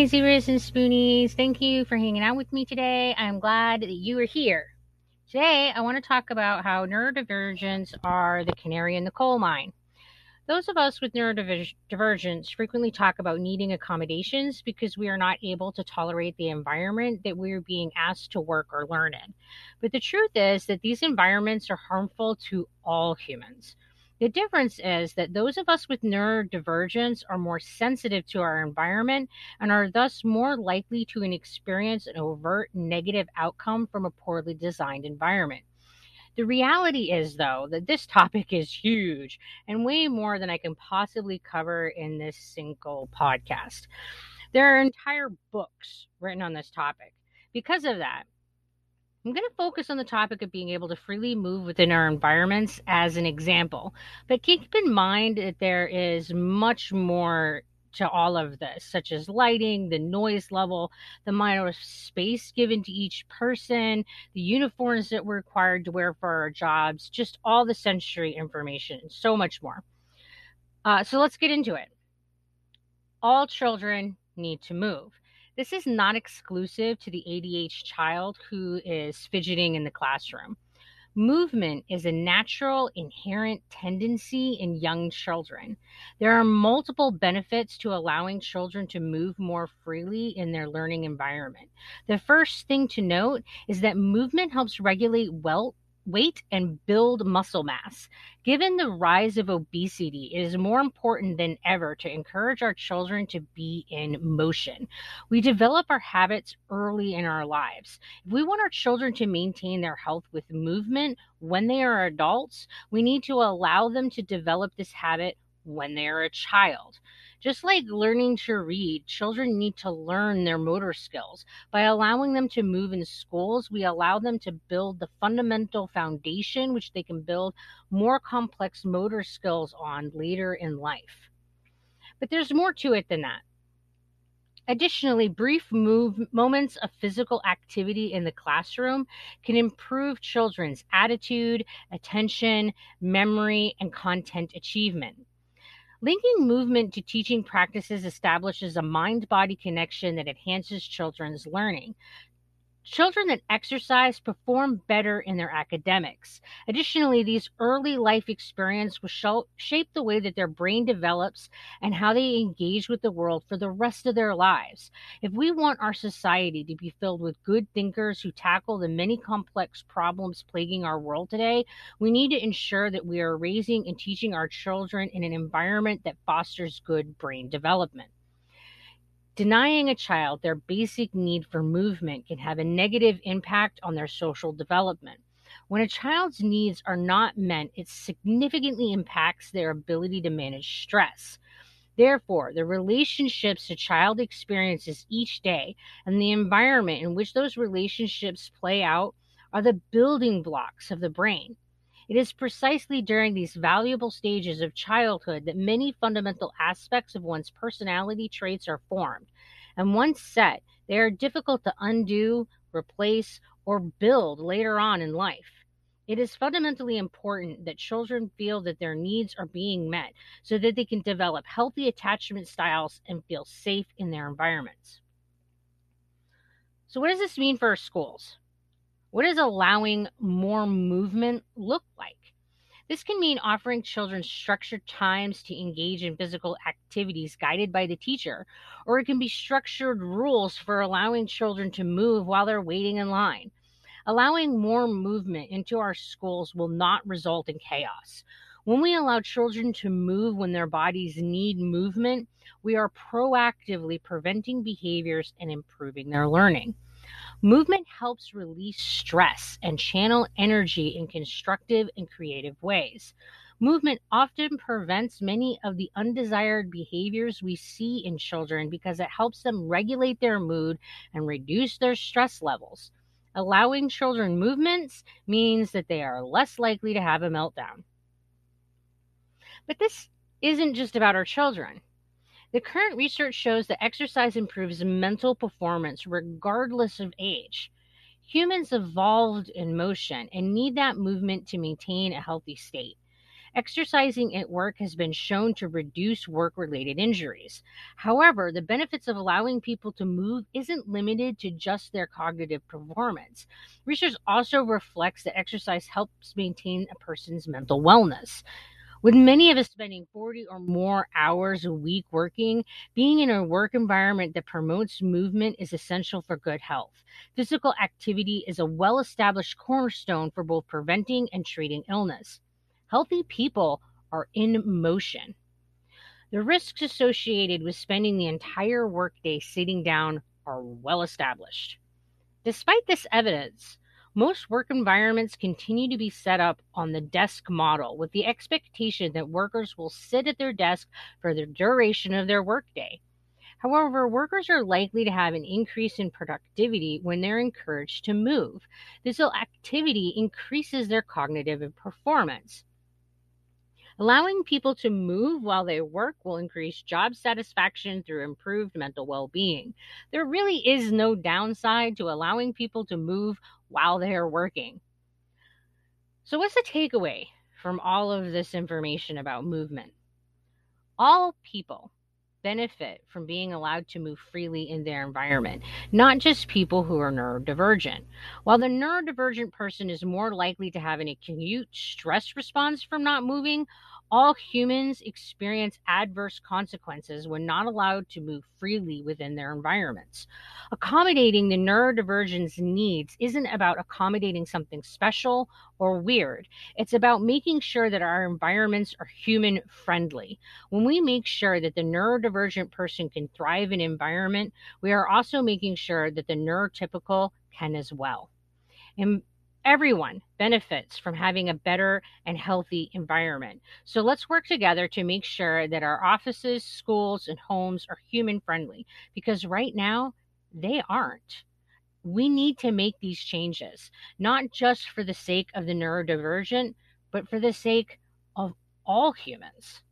Hey, Zebras and Spoonies, thank you for hanging out with me today. I'm glad that you are here. Today, I want to talk about how neurodivergents are the canary in the coal mine. Those of us with neurodivergence frequently talk about needing accommodations because we are not able to tolerate the environment that we are being asked to work or learn in. But the truth is that these environments are harmful to all humans. The difference is that those of us with neurodivergence are more sensitive to our environment and are thus more likely to experience an overt negative outcome from a poorly designed environment. The reality is, though, that this topic is huge and way more than I can possibly cover in this single podcast. There are entire books written on this topic. Because of that, I'm going to focus on the topic of being able to freely move within our environments as an example. But keep in mind that there is much more to all of this, such as lighting, the noise level, the amount of space given to each person, the uniforms that we're required to wear for our jobs, just all the sensory information, so much more. Uh, so let's get into it. All children need to move. This is not exclusive to the ADHD child who is fidgeting in the classroom. Movement is a natural, inherent tendency in young children. There are multiple benefits to allowing children to move more freely in their learning environment. The first thing to note is that movement helps regulate well weight and build muscle mass. Given the rise of obesity, it is more important than ever to encourage our children to be in motion. We develop our habits early in our lives. If we want our children to maintain their health with movement when they are adults, we need to allow them to develop this habit when they are a child. Just like learning to read, children need to learn their motor skills. By allowing them to move in schools, we allow them to build the fundamental foundation which they can build more complex motor skills on later in life. But there's more to it than that. Additionally, brief move, moments of physical activity in the classroom can improve children's attitude, attention, memory, and content achievement. Linking movement to teaching practices establishes a mind body connection that enhances children's learning. Children that exercise perform better in their academics. Additionally, these early life experiences will shape the way that their brain develops and how they engage with the world for the rest of their lives. If we want our society to be filled with good thinkers who tackle the many complex problems plaguing our world today, we need to ensure that we are raising and teaching our children in an environment that fosters good brain development. Denying a child their basic need for movement can have a negative impact on their social development. When a child's needs are not met, it significantly impacts their ability to manage stress. Therefore, the relationships a child experiences each day and the environment in which those relationships play out are the building blocks of the brain. It is precisely during these valuable stages of childhood that many fundamental aspects of one's personality traits are formed. And once set, they are difficult to undo, replace, or build later on in life. It is fundamentally important that children feel that their needs are being met so that they can develop healthy attachment styles and feel safe in their environments. So, what does this mean for our schools? What does allowing more movement look like? This can mean offering children structured times to engage in physical activities guided by the teacher, or it can be structured rules for allowing children to move while they're waiting in line. Allowing more movement into our schools will not result in chaos. When we allow children to move when their bodies need movement, we are proactively preventing behaviors and improving their learning. Movement helps release stress and channel energy in constructive and creative ways. Movement often prevents many of the undesired behaviors we see in children because it helps them regulate their mood and reduce their stress levels. Allowing children movements means that they are less likely to have a meltdown. But this isn't just about our children. The current research shows that exercise improves mental performance regardless of age. Humans evolved in motion and need that movement to maintain a healthy state. Exercising at work has been shown to reduce work related injuries. However, the benefits of allowing people to move isn't limited to just their cognitive performance. Research also reflects that exercise helps maintain a person's mental wellness. With many of us spending 40 or more hours a week working, being in a work environment that promotes movement is essential for good health. Physical activity is a well established cornerstone for both preventing and treating illness. Healthy people are in motion. The risks associated with spending the entire workday sitting down are well established. Despite this evidence, most work environments continue to be set up on the desk model with the expectation that workers will sit at their desk for the duration of their workday. However, workers are likely to have an increase in productivity when they're encouraged to move. This activity increases their cognitive performance. Allowing people to move while they work will increase job satisfaction through improved mental well being. There really is no downside to allowing people to move while they are working. So, what's the takeaway from all of this information about movement? All people benefit from being allowed to move freely in their environment, not just people who are neurodivergent. While the neurodivergent person is more likely to have an acute stress response from not moving, all humans experience adverse consequences when not allowed to move freely within their environments. Accommodating the neurodivergent's needs isn't about accommodating something special or weird. It's about making sure that our environments are human friendly. When we make sure that the neurodivergent person can thrive in an environment, we are also making sure that the neurotypical can as well. And Everyone benefits from having a better and healthy environment. So let's work together to make sure that our offices, schools, and homes are human friendly because right now they aren't. We need to make these changes, not just for the sake of the neurodivergent, but for the sake of all humans.